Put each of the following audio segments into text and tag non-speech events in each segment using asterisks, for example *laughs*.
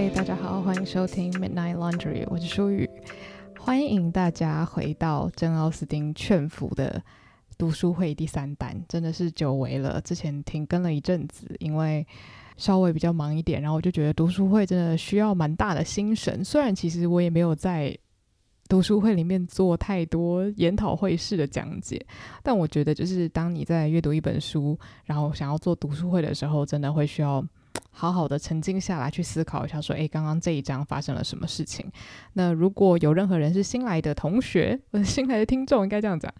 嗨，大家好，欢迎收听 Midnight Laundry，我是舒雨，欢迎大家回到珍奥斯汀劝服的读书会第三单，真的是久违了，之前停更了一阵子，因为稍微比较忙一点，然后我就觉得读书会真的需要蛮大的心神，虽然其实我也没有在读书会里面做太多研讨会式的讲解，但我觉得就是当你在阅读一本书，然后想要做读书会的时候，真的会需要。好好的沉静下来，去思考一下，说，诶，刚刚这一章发生了什么事情？那如果有任何人是新来的同学，或者，新来的听众，应该这样讲。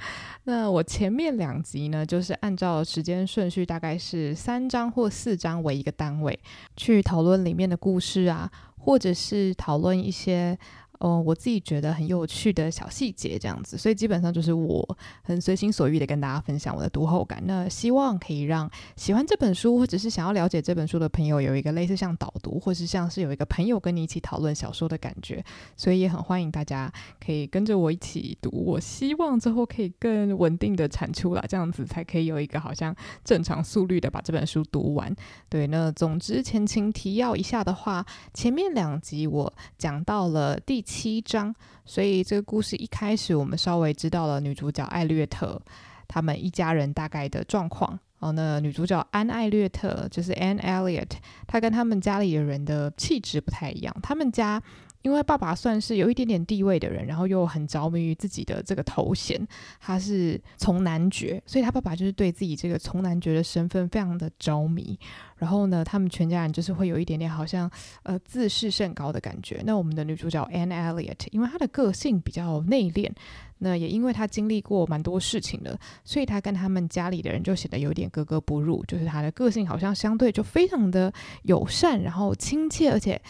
那我前面两集呢，就是按照时间顺序，大概是三章或四章为一个单位，去讨论里面的故事啊，或者是讨论一些。哦，我自己觉得很有趣的小细节这样子，所以基本上就是我很随心所欲的跟大家分享我的读后感。那希望可以让喜欢这本书或者是想要了解这本书的朋友有一个类似像导读，或是像是有一个朋友跟你一起讨论小说的感觉。所以也很欢迎大家可以跟着我一起读。我希望之后可以更稳定的产出啦，这样子才可以有一个好像正常速率的把这本书读完。对，那总之前情提要一下的话，前面两集我讲到了第。七章，所以这个故事一开始，我们稍微知道了女主角艾略特他们一家人大概的状况。哦，那女主角安艾略特就是 Anne Elliot，她跟他们家里的人的气质不太一样。他们家因为爸爸算是有一点点地位的人，然后又很着迷于自己的这个头衔，他是从男爵，所以他爸爸就是对自己这个从男爵的身份非常的着迷。然后呢，他们全家人就是会有一点点好像呃自视甚高的感觉。那我们的女主角 Anne Elliot，因为她的个性比较内敛，那也因为她经历过蛮多事情的，所以她跟他们家里的人就显得有点格格不入。就是她的个性好像相对就非常的友善，然后亲切，而且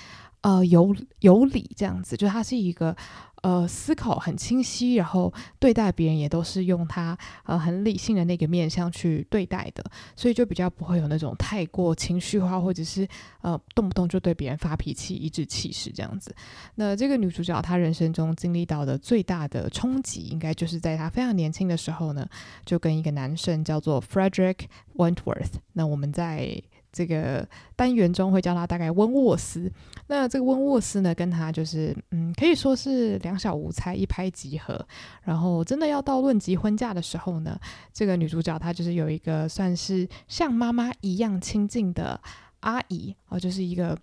呃有有理这样子。就她是一个。呃，思考很清晰，然后对待别人也都是用他呃很理性的那个面向去对待的，所以就比较不会有那种太过情绪化，或者是呃动不动就对别人发脾气、颐指气使这样子。那这个女主角她人生中经历到的最大的冲击，应该就是在她非常年轻的时候呢，就跟一个男生叫做 Frederick Wentworth。那我们在这个单元中会叫他大概温沃斯，那这个温沃斯呢，跟他就是嗯，可以说是两小无猜，一拍即合。然后真的要到论及婚嫁的时候呢，这个女主角她就是有一个算是像妈妈一样亲近的阿姨哦，就是一个。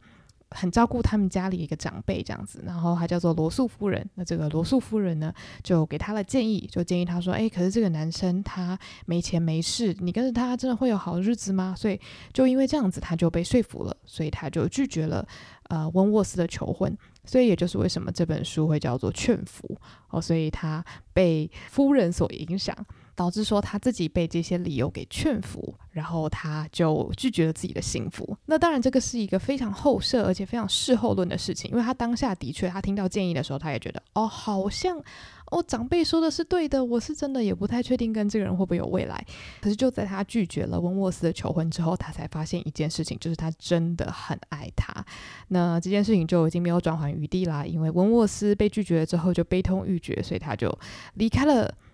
很照顾他们家里一个长辈这样子，然后还叫做罗素夫人。那这个罗素夫人呢，就给他了建议，就建议他说：“哎，可是这个男生他没钱没势，你跟着他真的会有好日子吗？”所以就因为这样子，他就被说服了，所以他就拒绝了呃温沃斯的求婚。所以也就是为什么这本书会叫做劝服哦，所以他被夫人所影响。导致说他自己被这些理由给劝服，然后他就拒绝了自己的幸福。那当然，这个是一个非常后设而且非常事后论的事情，因为他当下的确，他听到建议的时候，他也觉得哦，好像哦长辈说的是对的，我是真的也不太确定跟这个人会不会有未来。可是就在他拒绝了温沃斯的求婚之后，他才发现一件事情，就是他真的很爱他。那这件事情就已经没有转圜余地啦，因为温沃斯被拒绝了之后就悲痛欲绝，所以他就离开了。*laughs*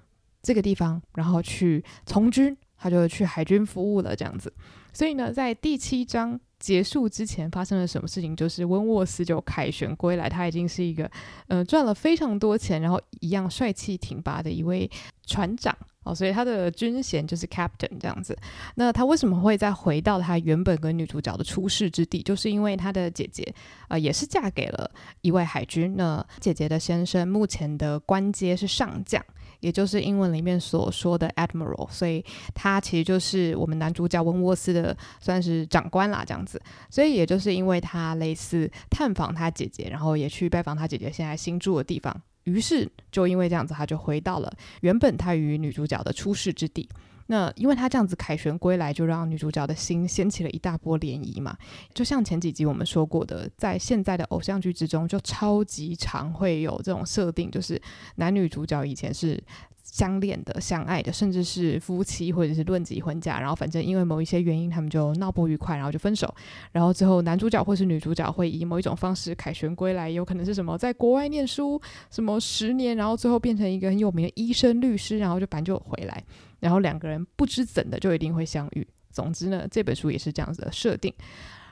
这个地方，然后去从军，他就去海军服务了，这样子。所以呢，在第七章结束之前发生了什么事情？就是温沃斯就凯旋归来，他已经是一个呃赚了非常多钱，然后一样帅气挺拔的一位船长哦，所以他的军衔就是 captain 这样子。那他为什么会再回到他原本跟女主角的出世之地？就是因为他的姐姐啊、呃，也是嫁给了一位海军。那姐姐的先生目前的官阶是上将。也就是英文里面所说的 admiral，所以他其实就是我们男主角温沃斯的算是长官啦，这样子。所以也就是因为他类似探访他姐姐，然后也去拜访他姐姐现在新住的地方，于是就因为这样子，他就回到了原本他与女主角的出世之地。那因为他这样子凯旋归来，就让女主角的心掀起了一大波涟漪嘛。就像前几集我们说过的，在现在的偶像剧之中，就超级常会有这种设定，就是男女主角以前是相恋的、相爱的，甚至是夫妻或者是论及婚嫁，然后反正因为某一些原因，他们就闹不愉快，然后就分手。然后之后男主角或是女主角会以某一种方式凯旋归来，有可能是什么在国外念书什么十年，然后最后变成一个很有名的医生、律师，然后就反正就回来。然后两个人不知怎的就一定会相遇。总之呢，这本书也是这样子的设定。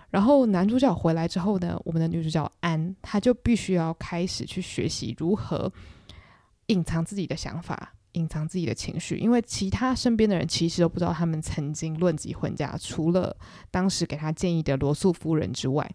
然后男主角回来之后呢，我们的女主角安，她就必须要开始去学习如何隐藏自己的想法，隐藏自己的情绪，因为其他身边的人其实都不知道他们曾经论及婚嫁，除了当时给他建议的罗素夫人之外。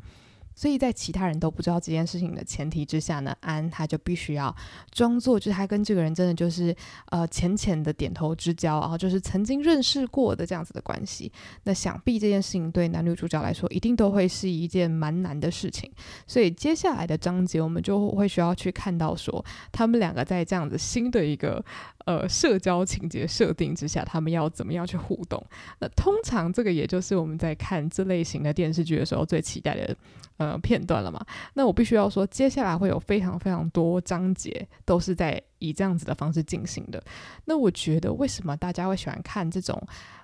所以在其他人都不知道这件事情的前提之下呢，安他就必须要装作就是他跟这个人真的就是呃浅浅的点头之交，然后就是曾经认识过的这样子的关系。那想必这件事情对男女主角来说一定都会是一件蛮难的事情。所以接下来的章节我们就会需要去看到说他们两个在这样子新的一个呃社交情节设定之下，他们要怎么样去互动。那通常这个也就是我们在看这类型的电视剧的时候最期待的。呃片段了嘛？那我必须要说，接下来会有非常非常多章节都是在以这样子的方式进行的。那我觉得，为什么大家会喜欢看这种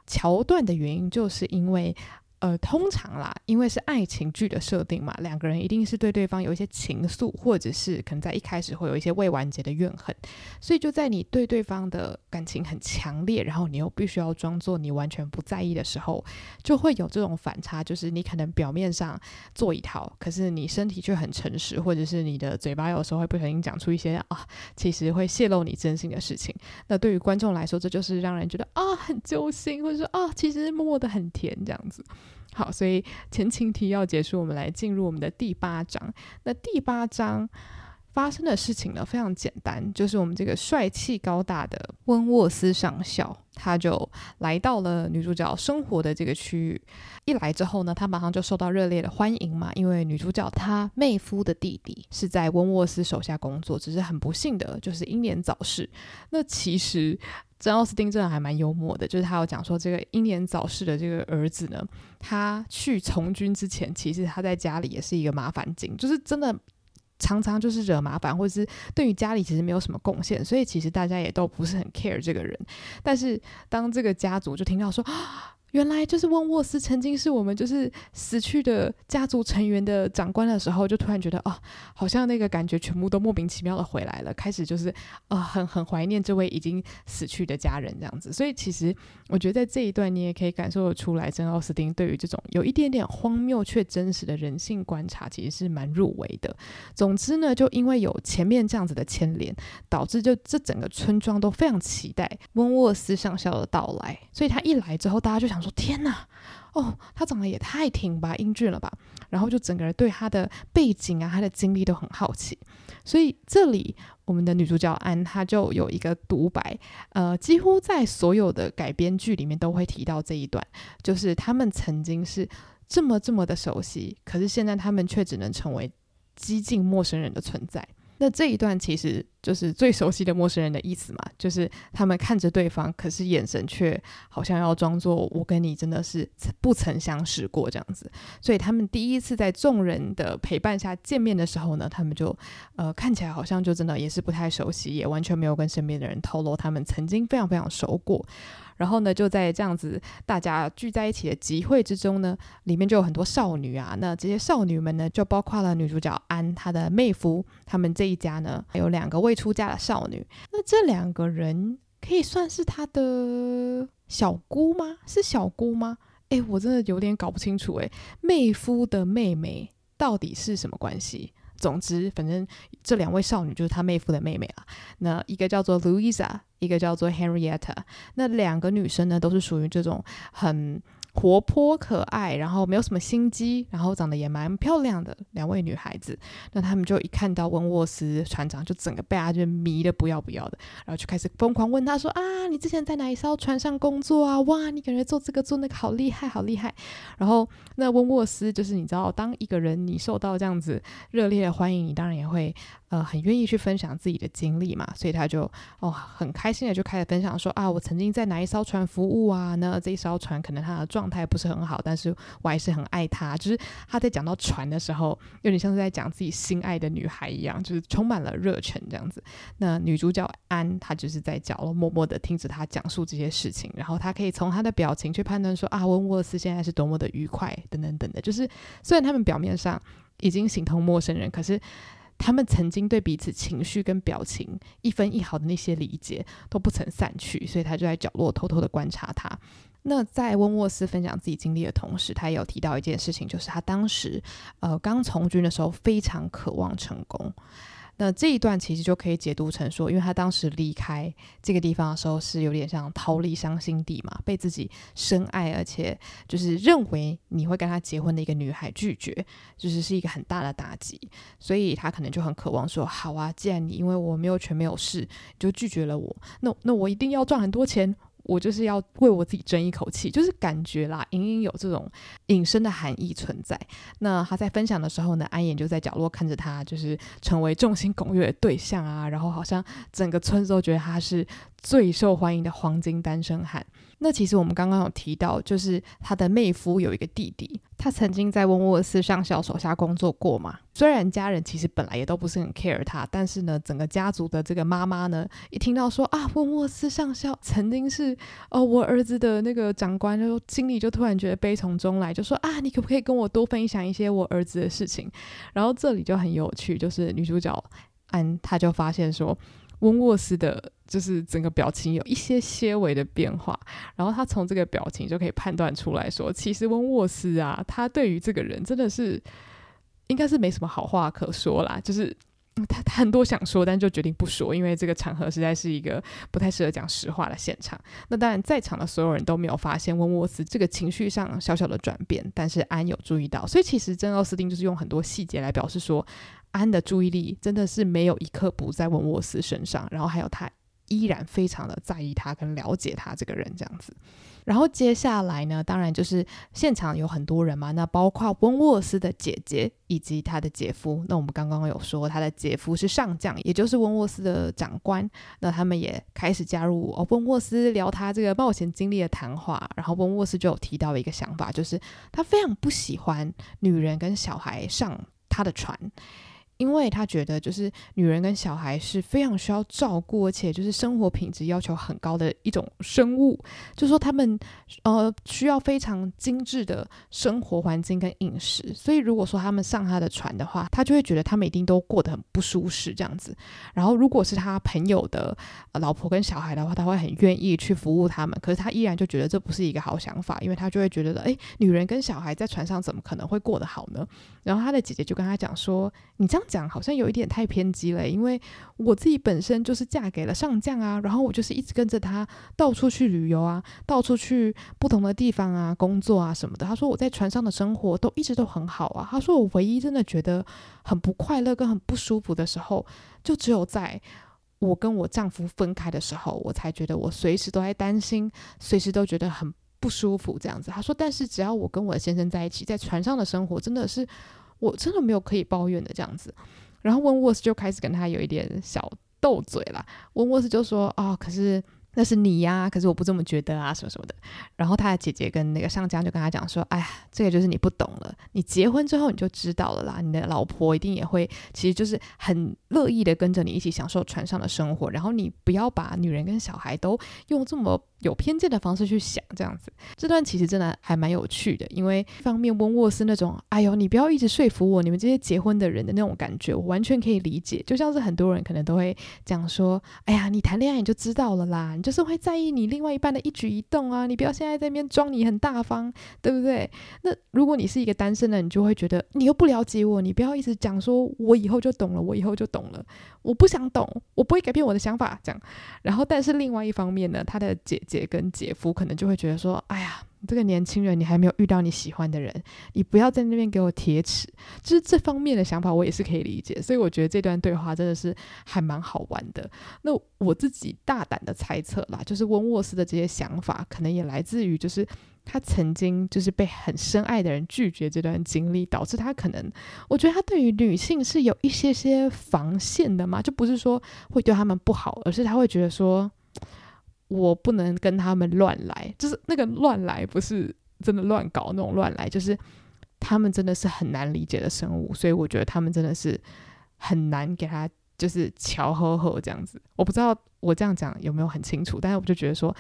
桥段的原因，就是因为。呃，通常啦，因为是爱情剧的设定嘛，两个人一定是对对方有一些情愫，或者是可能在一开始会有一些未完结的怨恨，所以就在你对对方的感情很强烈，然后你又必须要装作你完全不在意的时候，就会有这种反差，就是你可能表面上做一套，可是你身体却很诚实，或者是你的嘴巴有时候会不小心讲出一些啊，其实会泄露你真心的事情。那对于观众来说，这就是让人觉得啊很揪心，或者说啊其实默默的很甜这样子。好，所以前情提要结束，我们来进入我们的第八章。那第八章发生的事情呢，非常简单，就是我们这个帅气高大的温沃斯上校，他就来到了女主角生活的这个区域。一来之后呢，他马上就受到热烈的欢迎嘛，因为女主角她妹夫的弟弟是在温沃斯手下工作，只是很不幸的就是英年早逝。那其实。珍·奥斯汀真的还蛮幽默的，就是他有讲说，这个英年早逝的这个儿子呢，他去从军之前，其实他在家里也是一个麻烦精，就是真的常常就是惹麻烦，或者是对于家里其实没有什么贡献，所以其实大家也都不是很 care 这个人。但是当这个家族就听到说，*gasps* 原来就是温沃斯曾经是我们就是死去的家族成员的长官的时候，就突然觉得哦，好像那个感觉全部都莫名其妙的回来了，开始就是啊、很很怀念这位已经死去的家人这样子。所以其实我觉得在这一段你也可以感受得出来，珍奥斯汀对于这种有一点点荒谬却真实的人性观察，其实是蛮入围的。总之呢，就因为有前面这样子的牵连，导致就这整个村庄都非常期待温沃斯上校的到来，所以他一来之后，大家就想。我说天哪，哦，他长得也太挺拔英俊了吧！然后就整个人对他的背景啊，他的经历都很好奇。所以这里我们的女主角安，她就有一个独白，呃，几乎在所有的改编剧里面都会提到这一段，就是他们曾经是这么这么的熟悉，可是现在他们却只能成为激进陌生人的存在。那这一段其实就是最熟悉的陌生人的意思嘛，就是他们看着对方，可是眼神却好像要装作我跟你真的是不曾相识过这样子。所以他们第一次在众人的陪伴下见面的时候呢，他们就呃看起来好像就真的也是不太熟悉，也完全没有跟身边的人透露他们曾经非常非常熟过。然后呢，就在这样子大家聚在一起的集会之中呢，里面就有很多少女啊。那这些少女们呢，就包括了女主角安她的妹夫，他们这一家呢，还有两个未出嫁的少女。那这两个人可以算是他的小姑吗？是小姑吗？诶，我真的有点搞不清楚。诶，妹夫的妹妹到底是什么关系？总之，反正这两位少女就是他妹夫的妹妹了。那一个叫做 Louisa，一个叫做 Henrietta。那两个女生呢，都是属于这种很活泼可爱，然后没有什么心机，然后长得也蛮漂亮的两位女孩子。那他们就一看到温沃斯船长，就整个被他就迷得不要不要的，然后就开始疯狂问他说：“啊，你之前在哪一艘船上工作啊？哇，你感觉做这个做那个好厉害，好厉害。”然后那温沃斯就是你知道，当一个人你受到这样子热烈的欢迎，你当然也会。呃，很愿意去分享自己的经历嘛，所以他就哦很开心的就开始分享说啊，我曾经在哪一艘船服务啊，那这一艘船可能它的状态不是很好，但是我还是很爱它。就是他在讲到船的时候，有点像是在讲自己心爱的女孩一样，就是充满了热忱这样子。那女主角安，她就是在角落默默的听着他讲述这些事情，然后她可以从他的表情去判断说啊，温沃斯现在是多么的愉快等等等的。就是虽然他们表面上已经形同陌生人，可是。他们曾经对彼此情绪跟表情一分一毫的那些理解都不曾散去，所以他就在角落偷偷的观察他。那在温沃斯分享自己经历的同时，他也有提到一件事情，就是他当时呃刚从军的时候非常渴望成功。那这一段其实就可以解读成说，因为他当时离开这个地方的时候是有点像逃离伤心地嘛，被自己深爱而且就是认为你会跟他结婚的一个女孩拒绝，就是是一个很大的打击，所以他可能就很渴望说，好啊，既然你因为我没有权没有势就拒绝了我，那那我一定要赚很多钱。我就是要为我自己争一口气，就是感觉啦，隐隐有这种隐身的含义存在。那他在分享的时候呢，安妍就在角落看着他，就是成为众星拱月的对象啊，然后好像整个村子都觉得他是最受欢迎的黄金单身汉。那其实我们刚刚有提到，就是他的妹夫有一个弟弟，他曾经在温沃斯上校手下工作过嘛。虽然家人其实本来也都不是很 care 他，但是呢，整个家族的这个妈妈呢，一听到说啊，温沃斯上校曾经是哦我儿子的那个长官，就心里就突然觉得悲从中来，就说啊，你可不可以跟我多分享一些我儿子的事情？然后这里就很有趣，就是女主角安，她就发现说。温沃斯的，就是整个表情有一些些微的变化，然后他从这个表情就可以判断出来说，其实温沃斯啊，他对于这个人真的是应该是没什么好话可说啦，就是他他很多想说，但就决定不说，因为这个场合实在是一个不太适合讲实话的现场。那当然，在场的所有人都没有发现温沃斯这个情绪上小小的转变，但是安有注意到，所以其实真·奥斯汀就是用很多细节来表示说。安的注意力真的是没有一刻不在温沃斯身上，然后还有他依然非常的在意他跟了解他这个人这样子。然后接下来呢，当然就是现场有很多人嘛，那包括温沃斯的姐姐以及他的姐夫。那我们刚刚有说他的姐夫是上将，也就是温沃斯的长官。那他们也开始加入哦，温沃斯聊他这个冒险经历的谈话。然后温沃斯就有提到一个想法，就是他非常不喜欢女人跟小孩上他的船。因为他觉得，就是女人跟小孩是非常需要照顾，而且就是生活品质要求很高的一种生物，就说他们呃需要非常精致的生活环境跟饮食。所以如果说他们上他的船的话，他就会觉得他们一定都过得很不舒适这样子。然后如果是他朋友的老婆跟小孩的话，他会很愿意去服务他们。可是他依然就觉得这不是一个好想法，因为他就会觉得，哎，女人跟小孩在船上怎么可能会过得好呢？然后他的姐姐就跟他讲说，你这样。讲好像有一点太偏激了，因为我自己本身就是嫁给了上将啊，然后我就是一直跟着他到处去旅游啊，到处去不同的地方啊，工作啊什么的。他说我在船上的生活都一直都很好啊。他说我唯一真的觉得很不快乐跟很不舒服的时候，就只有在我跟我丈夫分开的时候，我才觉得我随时都在担心，随时都觉得很不舒服这样子。他说，但是只要我跟我的先生在一起，在船上的生活真的是。我真的没有可以抱怨的这样子，然后温沃斯就开始跟他有一点小斗嘴了。温沃斯就说：“哦，可是那是你呀，可是我不这么觉得啊，什么什么的。”然后他的姐姐跟那个上将就跟他讲说：“哎呀，这个就是你不懂了，你结婚之后你就知道了啦。你的老婆一定也会，其实就是很乐意的跟着你一起享受船上的生活。然后你不要把女人跟小孩都用这么。”有偏见的方式去想这样子，这段其实真的还蛮有趣的，因为方面温沃斯那种，哎呦，你不要一直说服我，你们这些结婚的人的那种感觉，我完全可以理解。就像是很多人可能都会讲说，哎呀，你谈恋爱你就知道了啦，就是会在意你另外一半的一举一动啊，你不要现在在那边装你很大方，对不对？那如果你是一个单身的，你就会觉得你又不了解我，你不要一直讲说我以后就懂了，我以后就懂了，我不想懂，我不会改变我的想法，这样。然后，但是另外一方面呢，他的姐。姐跟姐夫可能就会觉得说：“哎呀，这个年轻人，你还没有遇到你喜欢的人，你不要在那边给我铁齿。”就是这方面的想法，我也是可以理解。所以我觉得这段对话真的是还蛮好玩的。那我自己大胆的猜测啦，就是温沃斯的这些想法，可能也来自于就是他曾经就是被很深爱的人拒绝这段经历，导致他可能，我觉得他对于女性是有一些些防线的嘛，就不是说会对他们不好，而是他会觉得说。我不能跟他们乱来，就是那个乱来，不是真的乱搞那种乱来，就是他们真的是很难理解的生物，所以我觉得他们真的是很难给他就是乔呵呵这样子。我不知道我这样讲有没有很清楚，但是我就觉得说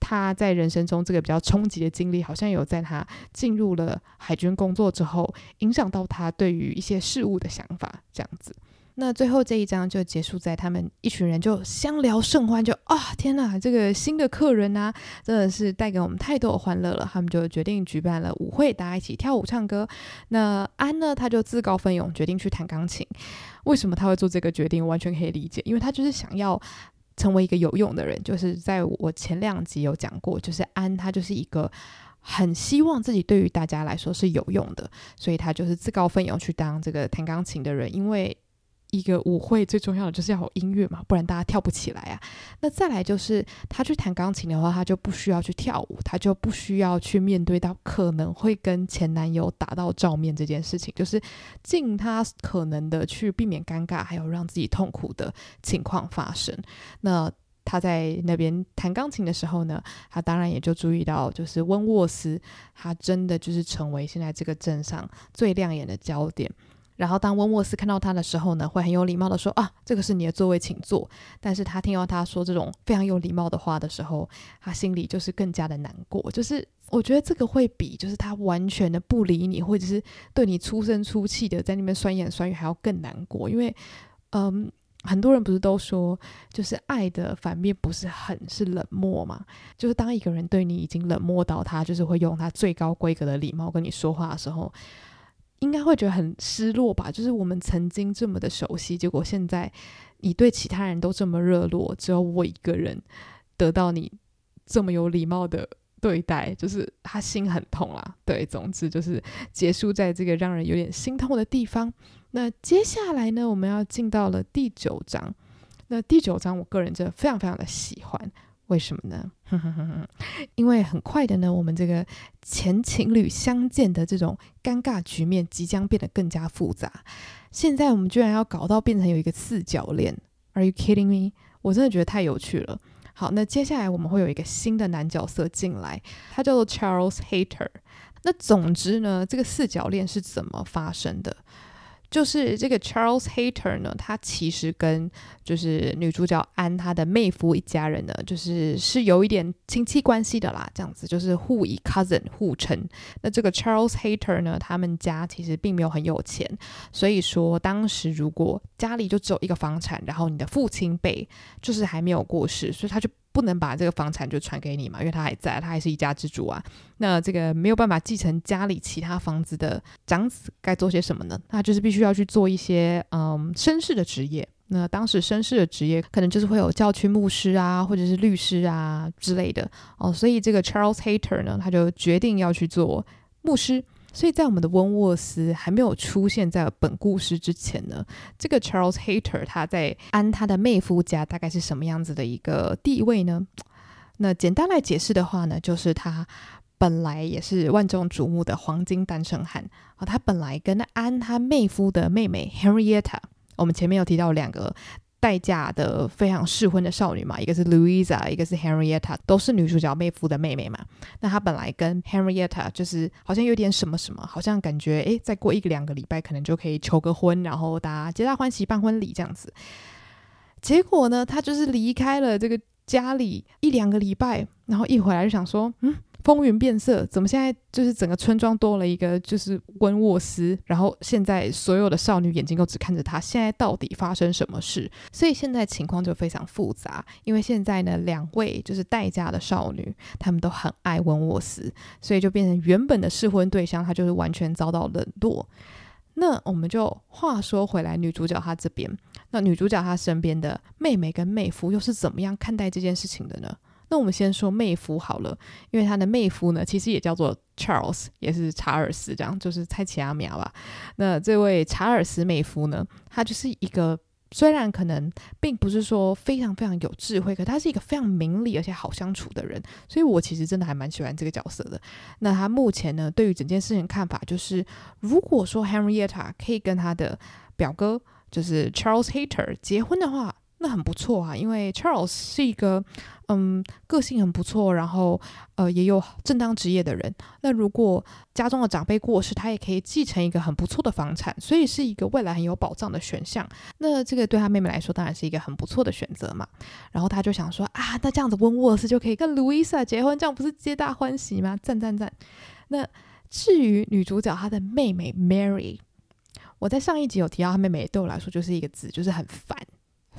他在人生中这个比较冲击的经历，好像有在他进入了海军工作之后，影响到他对于一些事物的想法这样子。那最后这一章就结束在他们一群人就相聊甚欢，就啊天哪，这个新的客人啊，真的是带给我们太多的欢乐了。他们就决定举办了舞会，大家一起跳舞唱歌。那安呢，他就自告奋勇决定去弹钢琴。为什么他会做这个决定？完全可以理解，因为他就是想要成为一个有用的人。就是在我前两集有讲过，就是安他就是一个。很希望自己对于大家来说是有用的，所以他就是自告奋勇去当这个弹钢琴的人。因为一个舞会最重要的就是要有音乐嘛，不然大家跳不起来啊。那再来就是他去弹钢琴的话，他就不需要去跳舞，他就不需要去面对到可能会跟前男友打到照面这件事情，就是尽他可能的去避免尴尬，还有让自己痛苦的情况发生。那。他在那边弹钢琴的时候呢，他当然也就注意到，就是温沃斯，他真的就是成为现在这个镇上最亮眼的焦点。然后当温沃斯看到他的时候呢，会很有礼貌的说：“啊，这个是你的座位，请坐。”但是他听到他说这种非常有礼貌的话的时候，他心里就是更加的难过。就是我觉得这个会比就是他完全的不理你，或者是对你粗声粗气的在那边酸言酸语还要更难过，因为嗯。很多人不是都说，就是爱的反面不是很是冷漠嘛？就是当一个人对你已经冷漠到他就是会用他最高规格的礼貌跟你说话的时候，应该会觉得很失落吧？就是我们曾经这么的熟悉，结果现在你对其他人都这么热络，只有我一个人得到你这么有礼貌的对待，就是他心很痛啦。对，总之就是结束在这个让人有点心痛的地方。那接下来呢，我们要进到了第九章。那第九章，我个人真的非常非常的喜欢，为什么呢？*laughs* 因为很快的呢，我们这个前情侣相见的这种尴尬局面即将变得更加复杂。现在我们居然要搞到变成有一个四角恋，Are you kidding me？我真的觉得太有趣了。好，那接下来我们会有一个新的男角色进来，他叫做 Charles Hater。那总之呢，这个四角恋是怎么发生的？就是这个 Charles Hayter 呢，他其实跟就是女主角安她的妹夫一家人呢，就是是有一点亲戚关系的啦，这样子就是互以 cousin 互称。那这个 Charles Hayter 呢，他们家其实并没有很有钱，所以说当时如果家里就只有一个房产，然后你的父亲辈就是还没有过世，所以他就。不能把这个房产就传给你嘛，因为他还在，他还是一家之主啊。那这个没有办法继承家里其他房子的长子该做些什么呢？那就是必须要去做一些嗯绅士的职业。那当时绅士的职业可能就是会有教区牧师啊，或者是律师啊之类的哦。所以这个 Charles Hayter 呢，他就决定要去做牧师。所以在我们的温沃斯还没有出现在本故事之前呢，这个 Charles Hater 他在安他的妹夫家大概是什么样子的一个地位呢？那简单来解释的话呢，就是他本来也是万众瞩目的黄金单身汉啊，他本来跟安他妹夫的妹妹 Henrietta，我们前面有提到两个。待嫁的非常适婚的少女嘛，一个是 Louisa，一个是 Henrietta，都是女主角妹夫的妹妹嘛。那她本来跟 Henrietta 就是好像有点什么什么，好像感觉诶，再过一个两个礼拜可能就可以求个婚，然后大家皆大欢喜办婚礼这样子。结果呢，她就是离开了这个家里一两个礼拜，然后一回来就想说，嗯。风云变色，怎么现在就是整个村庄多了一个就是温沃斯，然后现在所有的少女眼睛都只看着他，现在到底发生什么事？所以现在情况就非常复杂，因为现在呢，两位就是待嫁的少女，她们都很爱温沃斯，所以就变成原本的试婚对象，她就是完全遭到冷落。那我们就话说回来，女主角她这边，那女主角她身边的妹妹跟妹夫又是怎么样看待这件事情的呢？那我们先说妹夫好了，因为他的妹夫呢，其实也叫做 Charles，也是查尔斯，这样就是猜其他苗吧。那这位查尔斯妹夫呢，他就是一个虽然可能并不是说非常非常有智慧，可他是一个非常明理而且好相处的人，所以我其实真的还蛮喜欢这个角色的。那他目前呢，对于整件事情看法就是，如果说 Henrietta 可以跟他的表哥就是 Charles Hater 结婚的话。那很不错啊，因为 Charles 是一个嗯个性很不错，然后呃也有正当职业的人。那如果家中的长辈过世，他也可以继承一个很不错的房产，所以是一个未来很有保障的选项。那这个对他妹妹来说当然是一个很不错的选择嘛。然后他就想说啊，那这样子温沃斯就可以跟 Louisa 结婚，这样不是皆大欢喜吗？赞赞赞！那至于女主角她的妹妹 Mary。我在上一集有提到，她妹妹对我来说就是一个字，就是很烦。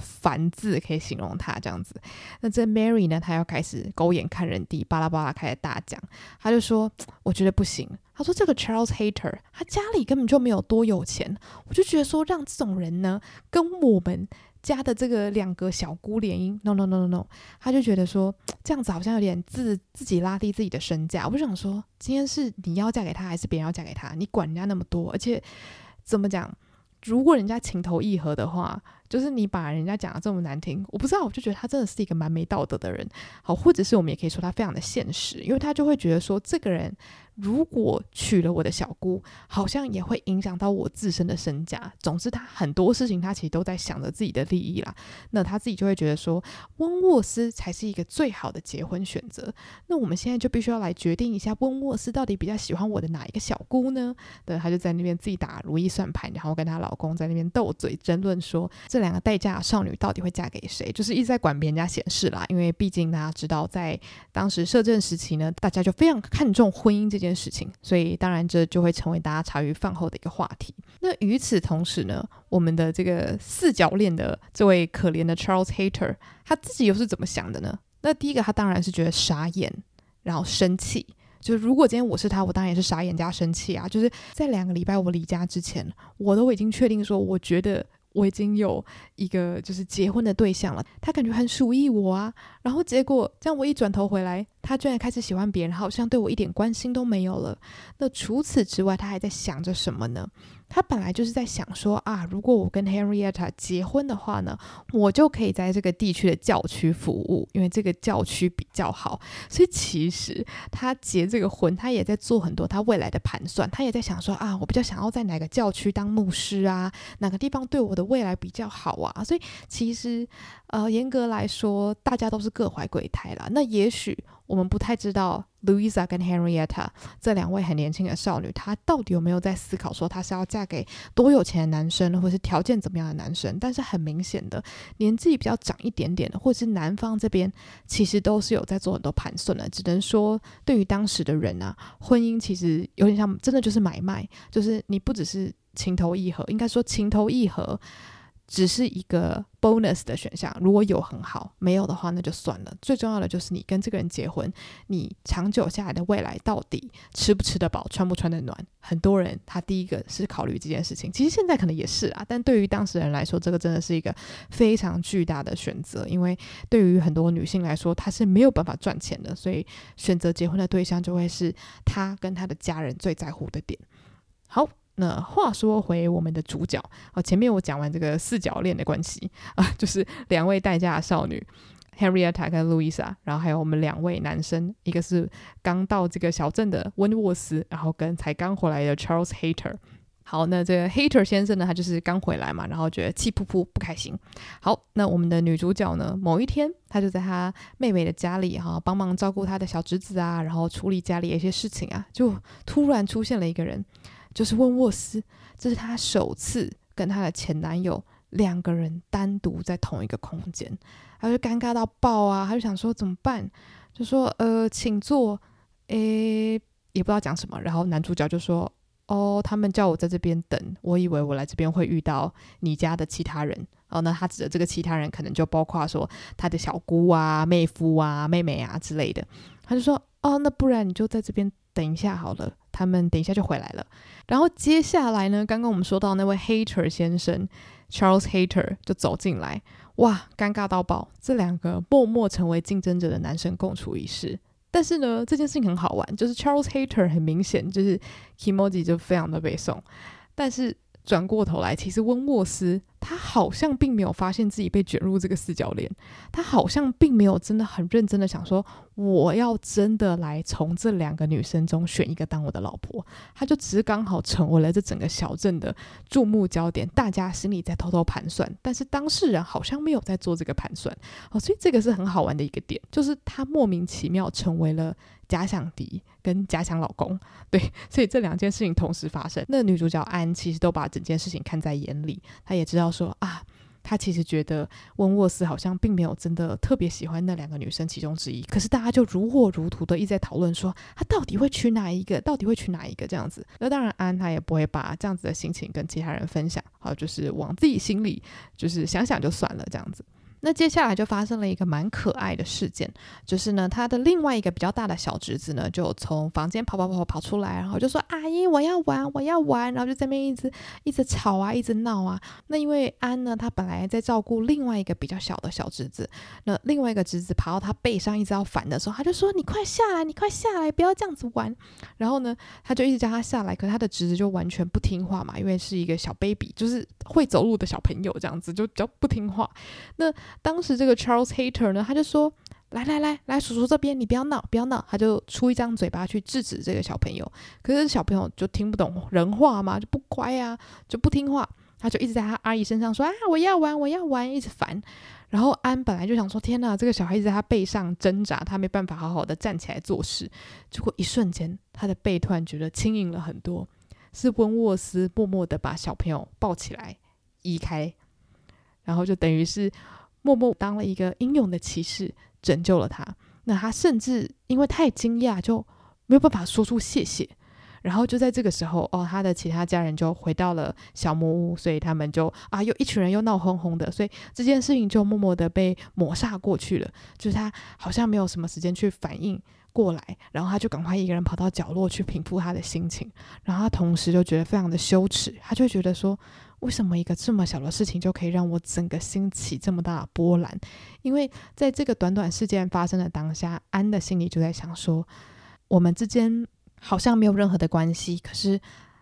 烦字可以形容他这样子，那这 Mary 呢？他要开始狗眼看人低，巴拉巴拉开始大讲。他就说：“我觉得不行。”他说：“这个 Charles Hater，他家里根本就没有多有钱。”我就觉得说，让这种人呢，跟我们家的这个两个小姑联姻，no no no no no，他就觉得说这样子好像有点自自己拉低自己的身价。我就想说，今天是你要嫁给他，还是别人要嫁给他？你管人家那么多，而且怎么讲？如果人家情投意合的话。就是你把人家讲的这么难听，我不知道，我就觉得他真的是一个蛮没道德的人。好，或者是我们也可以说他非常的现实，因为他就会觉得说，这个人如果娶了我的小姑，好像也会影响到我自身的身价。总之，他很多事情他其实都在想着自己的利益啦。那他自己就会觉得说，温沃斯才是一个最好的结婚选择。那我们现在就必须要来决定一下，温沃斯到底比较喜欢我的哪一个小姑呢？对，他就在那边自己打如意算盘，然后跟她老公在那边斗嘴争论说这。两个待嫁少女到底会嫁给谁？就是一直在管别人家闲事啦。因为毕竟大家知道，在当时摄政时期呢，大家就非常看重婚姻这件事情，所以当然这就会成为大家茶余饭后的一个话题。那与此同时呢，我们的这个四角恋的这位可怜的 Charles Hater，他自己又是怎么想的呢？那第一个，他当然是觉得傻眼，然后生气。就是如果今天我是他，我当然也是傻眼加生气啊。就是在两个礼拜我离家之前，我都已经确定说，我觉得。我已经有一个就是结婚的对象了，他感觉很属意我啊，然后结果这样我一转头回来，他居然开始喜欢别人，好像对我一点关心都没有了。那除此之外，他还在想着什么呢？他本来就是在想说啊，如果我跟 Henrietta 结婚的话呢，我就可以在这个地区的教区服务，因为这个教区比较好。所以其实他结这个婚，他也在做很多他未来的盘算。他也在想说啊，我比较想要在哪个教区当牧师啊，哪个地方对我的未来比较好啊。所以其实呃，严格来说，大家都是各怀鬼胎啦。那也许。我们不太知道 Louisa 跟 Henrietta 这两位很年轻的少女，她到底有没有在思考说她是要嫁给多有钱的男生，或是条件怎么样的男生？但是很明显的，年纪比较长一点点的，或是男方这边，其实都是有在做很多盘算的。只能说，对于当时的人啊，婚姻其实有点像，真的就是买卖，就是你不只是情投意合，应该说情投意合。只是一个 bonus 的选项，如果有很好，没有的话那就算了。最重要的就是你跟这个人结婚，你长久下来的未来到底吃不吃得饱，穿不穿得暖？很多人他第一个是考虑这件事情，其实现在可能也是啊，但对于当时人来说，这个真的是一个非常巨大的选择，因为对于很多女性来说，她是没有办法赚钱的，所以选择结婚的对象就会是她跟她的家人最在乎的点。好。那话说回我们的主角啊，前面我讲完这个四角恋的关系啊，*laughs* 就是两位待嫁少女 Henrietta 跟 Louisa，然后还有我们两位男生，一个是刚到这个小镇的温沃斯，然后跟才刚回来的 Charles Hater。好，那这个 Hater 先生呢，他就是刚回来嘛，然后觉得气噗噗不开心。好，那我们的女主角呢，某一天她就在她妹妹的家里哈，帮忙照顾她的小侄子啊，然后处理家里的一些事情啊，就突然出现了一个人。就是温沃斯，这是她首次跟她的前男友两个人单独在同一个空间，她就尴尬到爆啊！她就想说怎么办？就说呃，请坐，诶，也不知道讲什么。然后男主角就说哦，他们叫我在这边等，我以为我来这边会遇到你家的其他人。然后呢，他指的这个其他人可能就包括说他的小姑啊、妹夫啊、妹妹啊之类的。他就说哦，那不然你就在这边等一下好了。他们等一下就回来了，然后接下来呢，刚刚我们说到那位 Hater 先生 Charles Hater 就走进来，哇，尴尬到爆！这两个默默成为竞争者的男生共处一室，但是呢，这件事情很好玩，就是 Charles Hater 很明显就是 Kimoji 就非常的被送，但是转过头来，其实温沃斯。他好像并没有发现自己被卷入这个四角恋，他好像并没有真的很认真的想说，我要真的来从这两个女生中选一个当我的老婆，他就只是刚好成为了这整个小镇的注目焦点，大家心里在偷偷盘算，但是当事人好像没有在做这个盘算，哦，所以这个是很好玩的一个点，就是他莫名其妙成为了假想敌跟假想老公，*laughs* 对，所以这两件事情同时发生，那女主角安其实都把整件事情看在眼里，她也知道。说啊，她其实觉得温沃斯好像并没有真的特别喜欢那两个女生其中之一，可是大家就如火如荼的一直在讨论说他到底会娶哪一个，到底会娶哪一个这样子。那当然，安她也不会把这样子的心情跟其他人分享，好，就是往自己心里就是想想就算了这样子。那接下来就发生了一个蛮可爱的事件，就是呢，他的另外一个比较大的小侄子呢，就从房间跑跑跑跑出来，然后就说：“阿姨，我要玩，我要玩。”然后就在那边一直一直吵啊，一直闹啊。那因为安呢，他本来在照顾另外一个比较小的小侄子，那另外一个侄子爬到他背上一直要烦的时候，他就说：“你快下来，你快下来，不要这样子玩。”然后呢，他就一直叫他下来，可是他的侄子就完全不听话嘛，因为是一个小 baby，就是会走路的小朋友这样子，就比较不听话。那当时这个 Charles Hater 呢，他就说：“来来来来，叔叔这边，你不要闹，不要闹。”他就出一张嘴巴去制止这个小朋友。可是小朋友就听不懂人话嘛，就不乖啊，就不听话。他就一直在他阿姨身上说：“啊，我要玩，我要玩，一直烦。”然后安本来就想说：“天哪，这个小孩子在他背上挣扎，他没办法好好的站起来做事。”结果一瞬间，他的背突然觉得轻盈了很多。是温沃斯默默的把小朋友抱起来移开，然后就等于是。默默当了一个英勇的骑士，拯救了他。那他甚至因为太惊讶，就没有办法说出谢谢。然后就在这个时候，哦，他的其他家人就回到了小木屋，所以他们就啊，又一群人又闹哄哄的，所以这件事情就默默的被抹煞过去了。就是他好像没有什么时间去反应过来，然后他就赶快一个人跑到角落去平复他的心情。然后他同时就觉得非常的羞耻，他就觉得说。为什么一个这么小的事情就可以让我整个心起这么大的波澜？因为在这个短短事件发生的当下，安的心里就在想说，我们之间好像没有任何的关系，可是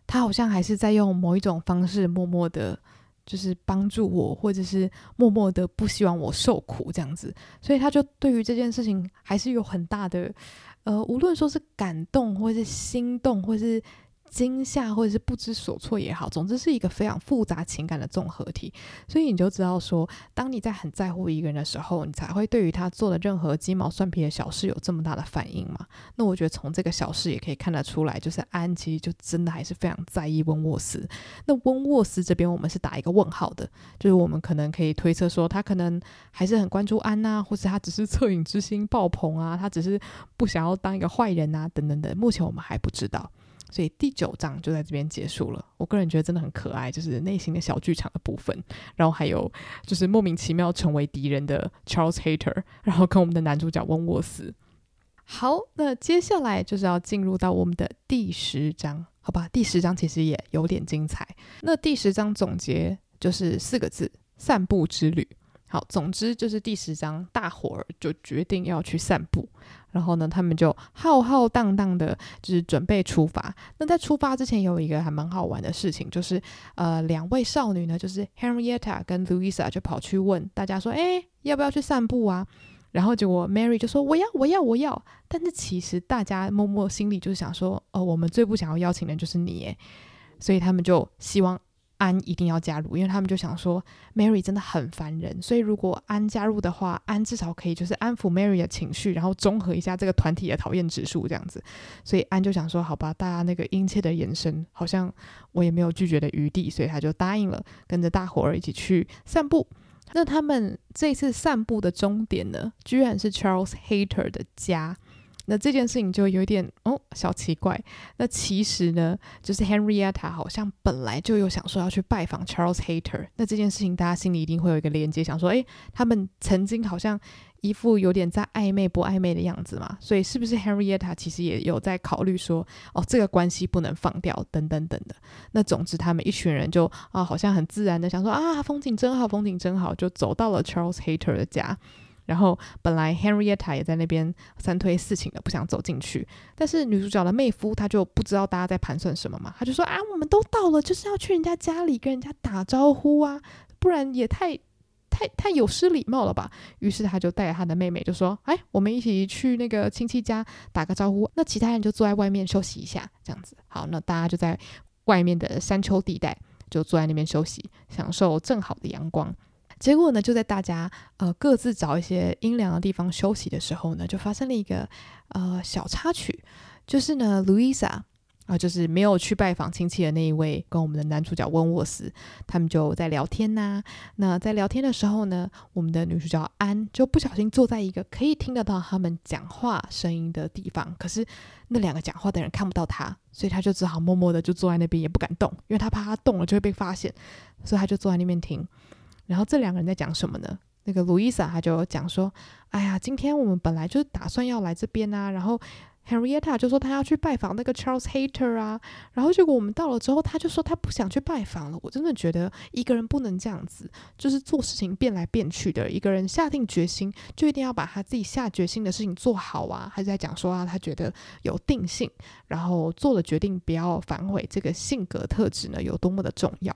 他好像还是在用某一种方式默默的，就是帮助我，或者是默默的不希望我受苦这样子。所以他就对于这件事情还是有很大的，呃，无论说是感动，或是心动，或是。惊吓或者是不知所措也好，总之是一个非常复杂情感的综合体。所以你就知道说，当你在很在乎一个人的时候，你才会对于他做的任何鸡毛蒜皮的小事有这么大的反应嘛。那我觉得从这个小事也可以看得出来，就是安其实就真的还是非常在意温沃斯。那温沃斯这边我们是打一个问号的，就是我们可能可以推测说，他可能还是很关注安呐，或是他只是恻隐之心爆棚啊，他只是不想要当一个坏人啊，等等等。目前我们还不知道。所以第九章就在这边结束了。我个人觉得真的很可爱，就是内心的小剧场的部分。然后还有就是莫名其妙成为敌人的 Charles Hater，*laughs* 然后跟我们的男主角温沃斯。好，那接下来就是要进入到我们的第十章，好吧？第十章其实也有点精彩。那第十章总结就是四个字：散步之旅。好，总之就是第十章，大伙儿就决定要去散步。然后呢，他们就浩浩荡荡的，就是准备出发。那在出发之前，有一个还蛮好玩的事情，就是呃，两位少女呢，就是 Henrietta 跟 Louisa 就跑去问大家说：“哎，要不要去散步啊？”然后结果 Mary 就说：“我要，我要，我要。”但是其实大家默默心里就是想说：“哦，我们最不想要邀请的就是你耶。”所以他们就希望。安一定要加入，因为他们就想说 Mary 真的很烦人，所以如果安加入的话，安至少可以就是安抚 Mary 的情绪，然后综合一下这个团体的讨厌指数这样子。所以安就想说，好吧，大家那个殷切的眼神，好像我也没有拒绝的余地，所以他就答应了，跟着大伙儿一起去散步。那他们这次散步的终点呢，居然是 Charles Hater 的家。那这件事情就有点哦小奇怪。那其实呢，就是 Henrietta 好像本来就有想说要去拜访 Charles Hater。那这件事情大家心里一定会有一个连接，想说，诶，他们曾经好像一副有点在暧昧不暧昧的样子嘛。所以是不是 Henrietta 其实也有在考虑说，哦，这个关系不能放掉，等等等的。那总之他们一群人就啊，好像很自然的想说啊，风景真好，风景真好，就走到了 Charles Hater 的家。然后本来 Henrietta 也在那边三推四请的不想走进去，但是女主角的妹夫他就不知道大家在盘算什么嘛，他就说啊，我们都到了，就是要去人家家里跟人家打招呼啊，不然也太太太有失礼貌了吧。于是他就带着他的妹妹就说，哎，我们一起去那个亲戚家打个招呼，那其他人就坐在外面休息一下，这样子。好，那大家就在外面的山丘地带就坐在那边休息，享受正好的阳光。结果呢，就在大家呃各自找一些阴凉的地方休息的时候呢，就发生了一个呃小插曲，就是呢，Louisa 啊就是没有去拜访亲戚的那一位，跟我们的男主角温沃斯，他们就在聊天呐、那在聊天的时候呢，我们的女主角安就不小心坐在一个可以听得到他们讲话声音的地方，可是那两个讲话的人看不到她，所以她就只好默默的就坐在那边，也不敢动，因为她怕她动了就会被发现，所以她就坐在那边听。然后这两个人在讲什么呢？那个路易莎她就讲说：“哎呀，今天我们本来就是打算要来这边啊，然后。” Henrietta 就说她要去拜访那个 Charles Hater 啊，然后结果我们到了之后，他就说他不想去拜访了。我真的觉得一个人不能这样子，就是做事情变来变去的。一个人下定决心，就一定要把他自己下决心的事情做好啊。他在讲说啊，他觉得有定性，然后做了决定不要反悔，这个性格特质呢有多么的重要。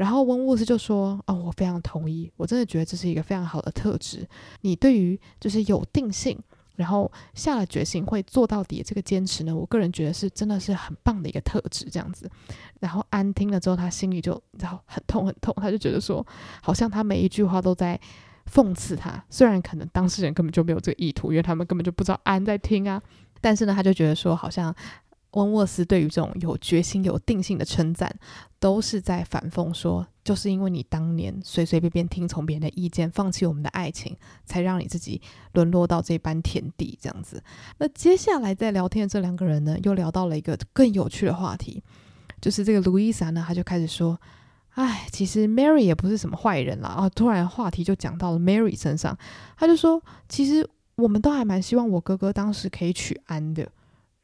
然后温沃斯就说：“哦，我非常同意，我真的觉得这是一个非常好的特质。你对于就是有定性。”然后下了决心会做到底，这个坚持呢，我个人觉得是真的是很棒的一个特质，这样子。然后安听了之后，他心里就然后很痛很痛，他就觉得说，好像他每一句话都在讽刺他。虽然可能当事人根本就没有这个意图，因为他们根本就不知道安在听啊。但是呢，他就觉得说，好像。温沃斯对于这种有决心、有定性的称赞，都是在反讽说，就是因为你当年随随便便听从别人的意见，放弃我们的爱情，才让你自己沦落到这般田地这样子。那接下来在聊天的这两个人呢，又聊到了一个更有趣的话题，就是这个卢伊莎呢，他就开始说：“哎，其实 Mary 也不是什么坏人啦。”啊，突然话题就讲到了 Mary 身上，他就说：“其实我们都还蛮希望我哥哥当时可以娶安的。”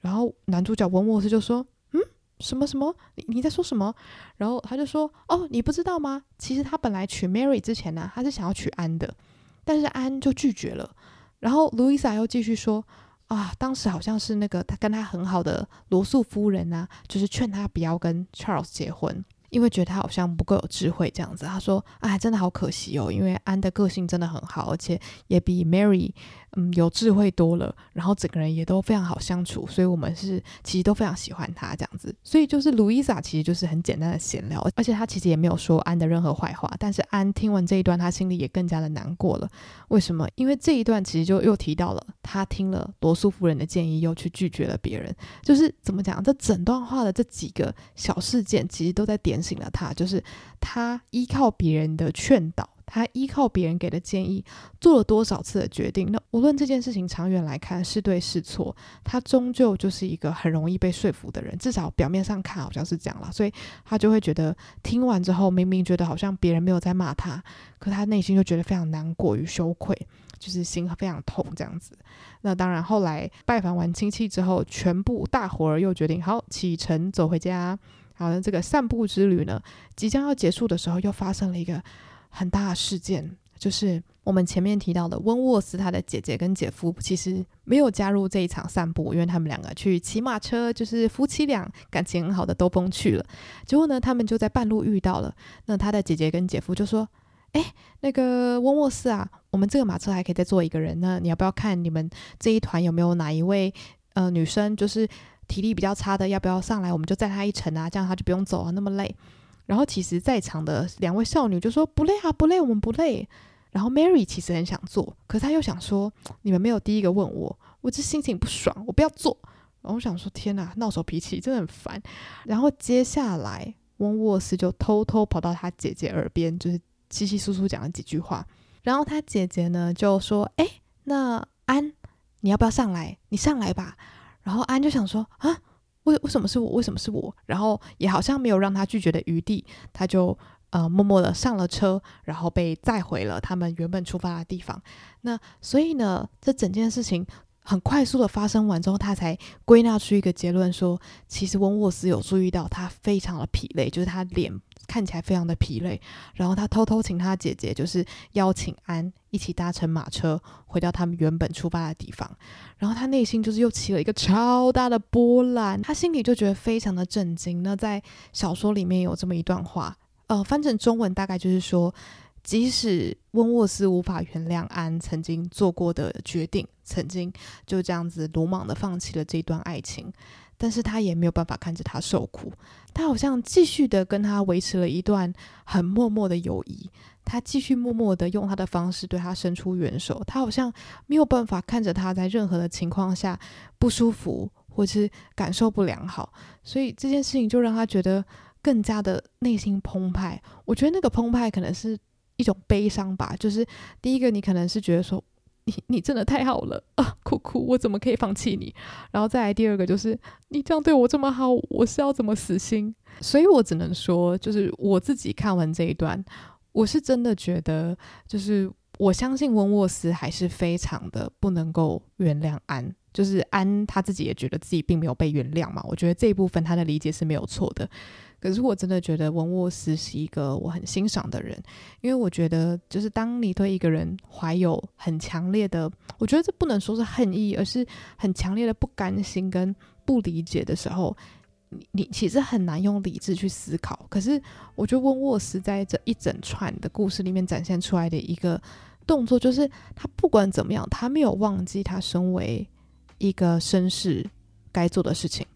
然后男主角温沃斯就说：“嗯，什么什么？你你在说什么？”然后他就说：“哦，你不知道吗？其实他本来娶 Mary 之前呢、他是想要娶安的，但是安就拒绝了。然后路易莎又继续说：啊，当时好像是那个他跟他很好的罗素夫人啊，就是劝他不要跟 Charles 结婚。”因为觉得他好像不够有智慧这样子，他说：“哎，真的好可惜哦，因为安的个性真的很好，而且也比 Mary 嗯有智慧多了，然后整个人也都非常好相处，所以我们是其实都非常喜欢他这样子。所以就是路易莎其实就是很简单的闲聊，而且他其实也没有说安的任何坏话。但是安听完这一段，他心里也更加的难过了。为什么？因为这一段其实就又提到了他听了罗素夫人的建议，又去拒绝了别人。就是怎么讲？这整段话的这几个小事件，其实都在。点醒了他，就是他依靠别人的劝导，他依靠别人给的建议，做了多少次的决定。那无论这件事情长远来看是对是错，他终究就是一个很容易被说服的人。至少表面上看好像是这样了，所以他就会觉得听完之后，明明觉得好像别人没有在骂他，可他内心就觉得非常难过与羞愧，就是心非常痛这样子。那当然，后来拜访完亲戚之后，全部大伙儿又决定好启程走回家。好的，这个散步之旅呢，即将要结束的时候，又发生了一个很大的事件，就是我们前面提到的温沃斯他的姐姐跟姐夫，其实没有加入这一场散步，因为他们两个去骑马车，就是夫妻俩感情很好的兜风去了。结果呢，他们就在半路遇到了，那他的姐姐跟姐夫就说：“哎，那个温沃斯啊，我们这个马车还可以再坐一个人，那你要不要看你们这一团有没有哪一位呃女生，就是？”体力比较差的要不要上来？我们就载他一程啊，这样他就不用走啊，那么累。然后其实在场的两位少女就说不累啊，不累，我们不累。然后 Mary 其实很想做，可是她又想说你们没有第一个问我，我这心情不爽，我不要做。然后我想说天哪，闹手脾气真的很烦。然后接下来温沃斯就偷偷跑到他姐姐耳边，就是稀稀疏疏讲了几句话。然后他姐姐呢就说：“哎，那安，你要不要上来？你上来吧。”然后安就想说啊，为为什么是我？为什么是我？然后也好像没有让他拒绝的余地，他就呃默默的上了车，然后被载回了他们原本出发的地方。那所以呢，这整件事情很快速的发生完之后，他才归纳出一个结论说，其实温沃斯有注意到他非常的疲累，就是他脸。看起来非常的疲累，然后他偷偷请他姐姐，就是邀请安一起搭乘马车回到他们原本出发的地方，然后他内心就是又起了一个超大的波澜，他心里就觉得非常的震惊。那在小说里面有这么一段话，呃，翻成中文大概就是说，即使温沃斯无法原谅安曾经做过的决定，曾经就这样子鲁莽的放弃了这段爱情。但是他也没有办法看着他受苦，他好像继续的跟他维持了一段很默默的友谊，他继续默默的用他的方式对他伸出援手，他好像没有办法看着他在任何的情况下不舒服或是感受不良好，所以这件事情就让他觉得更加的内心澎湃。我觉得那个澎湃可能是一种悲伤吧，就是第一个你可能是觉得说。你你真的太好了 *laughs* 啊！哭哭，我怎么可以放弃你？然后再来第二个就是你这样对我这么好，我是要怎么死心？所以我只能说，就是我自己看完这一段，我是真的觉得，就是我相信温沃斯还是非常的不能够原谅安，就是安他自己也觉得自己并没有被原谅嘛。我觉得这一部分他的理解是没有错的。可是我真的觉得温沃斯是一个我很欣赏的人，因为我觉得，就是当你对一个人怀有很强烈的，我觉得这不能说是恨意，而是很强烈的不甘心跟不理解的时候，你你其实很难用理智去思考。可是我觉得温沃斯在这一整串的故事里面展现出来的一个动作，就是他不管怎么样，他没有忘记他身为一个绅士该做的事情。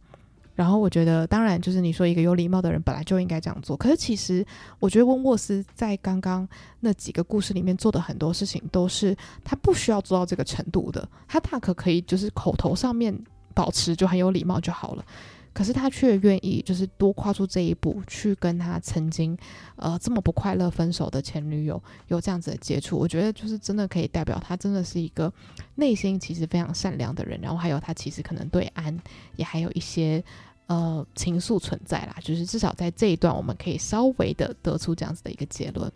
然后我觉得，当然就是你说一个有礼貌的人本来就应该这样做。可是其实，我觉得温沃斯在刚刚那几个故事里面做的很多事情，都是他不需要做到这个程度的。他大可可以就是口头上面保持就很有礼貌就好了。可是他却愿意就是多跨出这一步，去跟他曾经呃这么不快乐分手的前女友有这样子的接触。我觉得就是真的可以代表他真的是一个内心其实非常善良的人。然后还有他其实可能对安也还有一些。呃，情愫存在啦，就是至少在这一段，我们可以稍微的得出这样子的一个结论。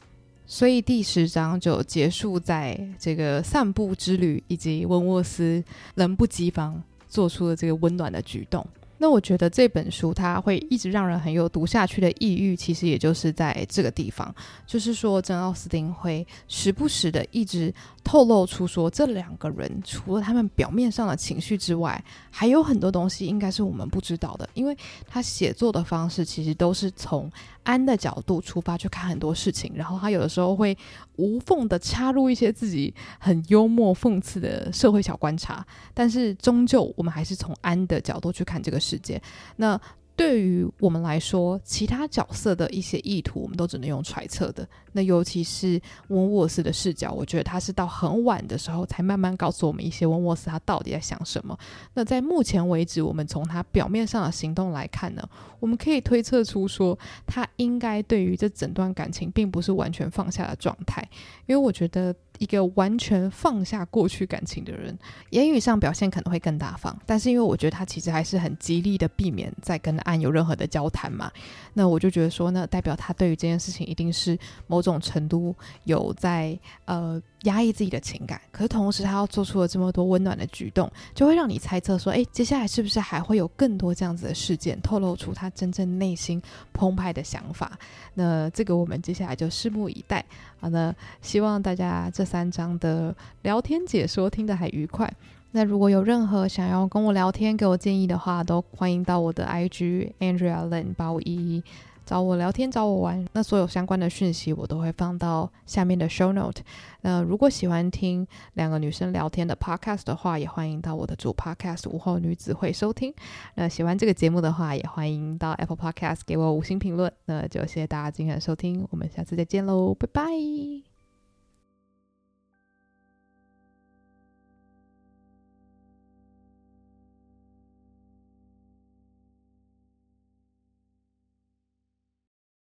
所以第十章就结束在这个散步之旅，以及温沃斯冷不及防做出了这个温暖的举动。那我觉得这本书它会一直让人很有读下去的意欲，其实也就是在这个地方，就是说，珍奥斯汀会时不时的一直透露出说，这两个人除了他们表面上的情绪之外，还有很多东西应该是我们不知道的，因为他写作的方式其实都是从安的角度出发去看很多事情，然后他有的时候会无缝的插入一些自己很幽默讽刺的社会小观察，但是终究我们还是从安的角度去看这个世界。那对于我们来说，其他角色的一些意图，我们都只能用揣测的。那尤其是温沃斯的视角，我觉得他是到很晚的时候才慢慢告诉我们一些温沃斯他到底在想什么。那在目前为止，我们从他表面上的行动来看呢，我们可以推测出说，他应该对于这整段感情并不是完全放下的状态，因为我觉得。一个完全放下过去感情的人，言语上表现可能会更大方，但是因为我觉得他其实还是很极力的避免再跟安有任何的交谈嘛，那我就觉得说，呢代表他对于这件事情一定是某种程度有在呃压抑自己的情感，可是同时他要做出了这么多温暖的举动，就会让你猜测说，哎，接下来是不是还会有更多这样子的事件透露出他真正内心澎湃的想法？那这个我们接下来就拭目以待。好的，希望大家这三章的聊天解说听得还愉快。那如果有任何想要跟我聊天、给我建议的话，都欢迎到我的 IG Andrea Lin 八五一一找我聊天、找我玩。那所有相关的讯息我都会放到下面的 Show Note。那如果喜欢听两个女生聊天的 Podcast 的话，也欢迎到我的主 Podcast 午后女子会收听。那喜欢这个节目的话，也欢迎到 Apple Podcast 给我五星评论。那就谢谢大家今天的收听，我们下次再见喽，拜拜。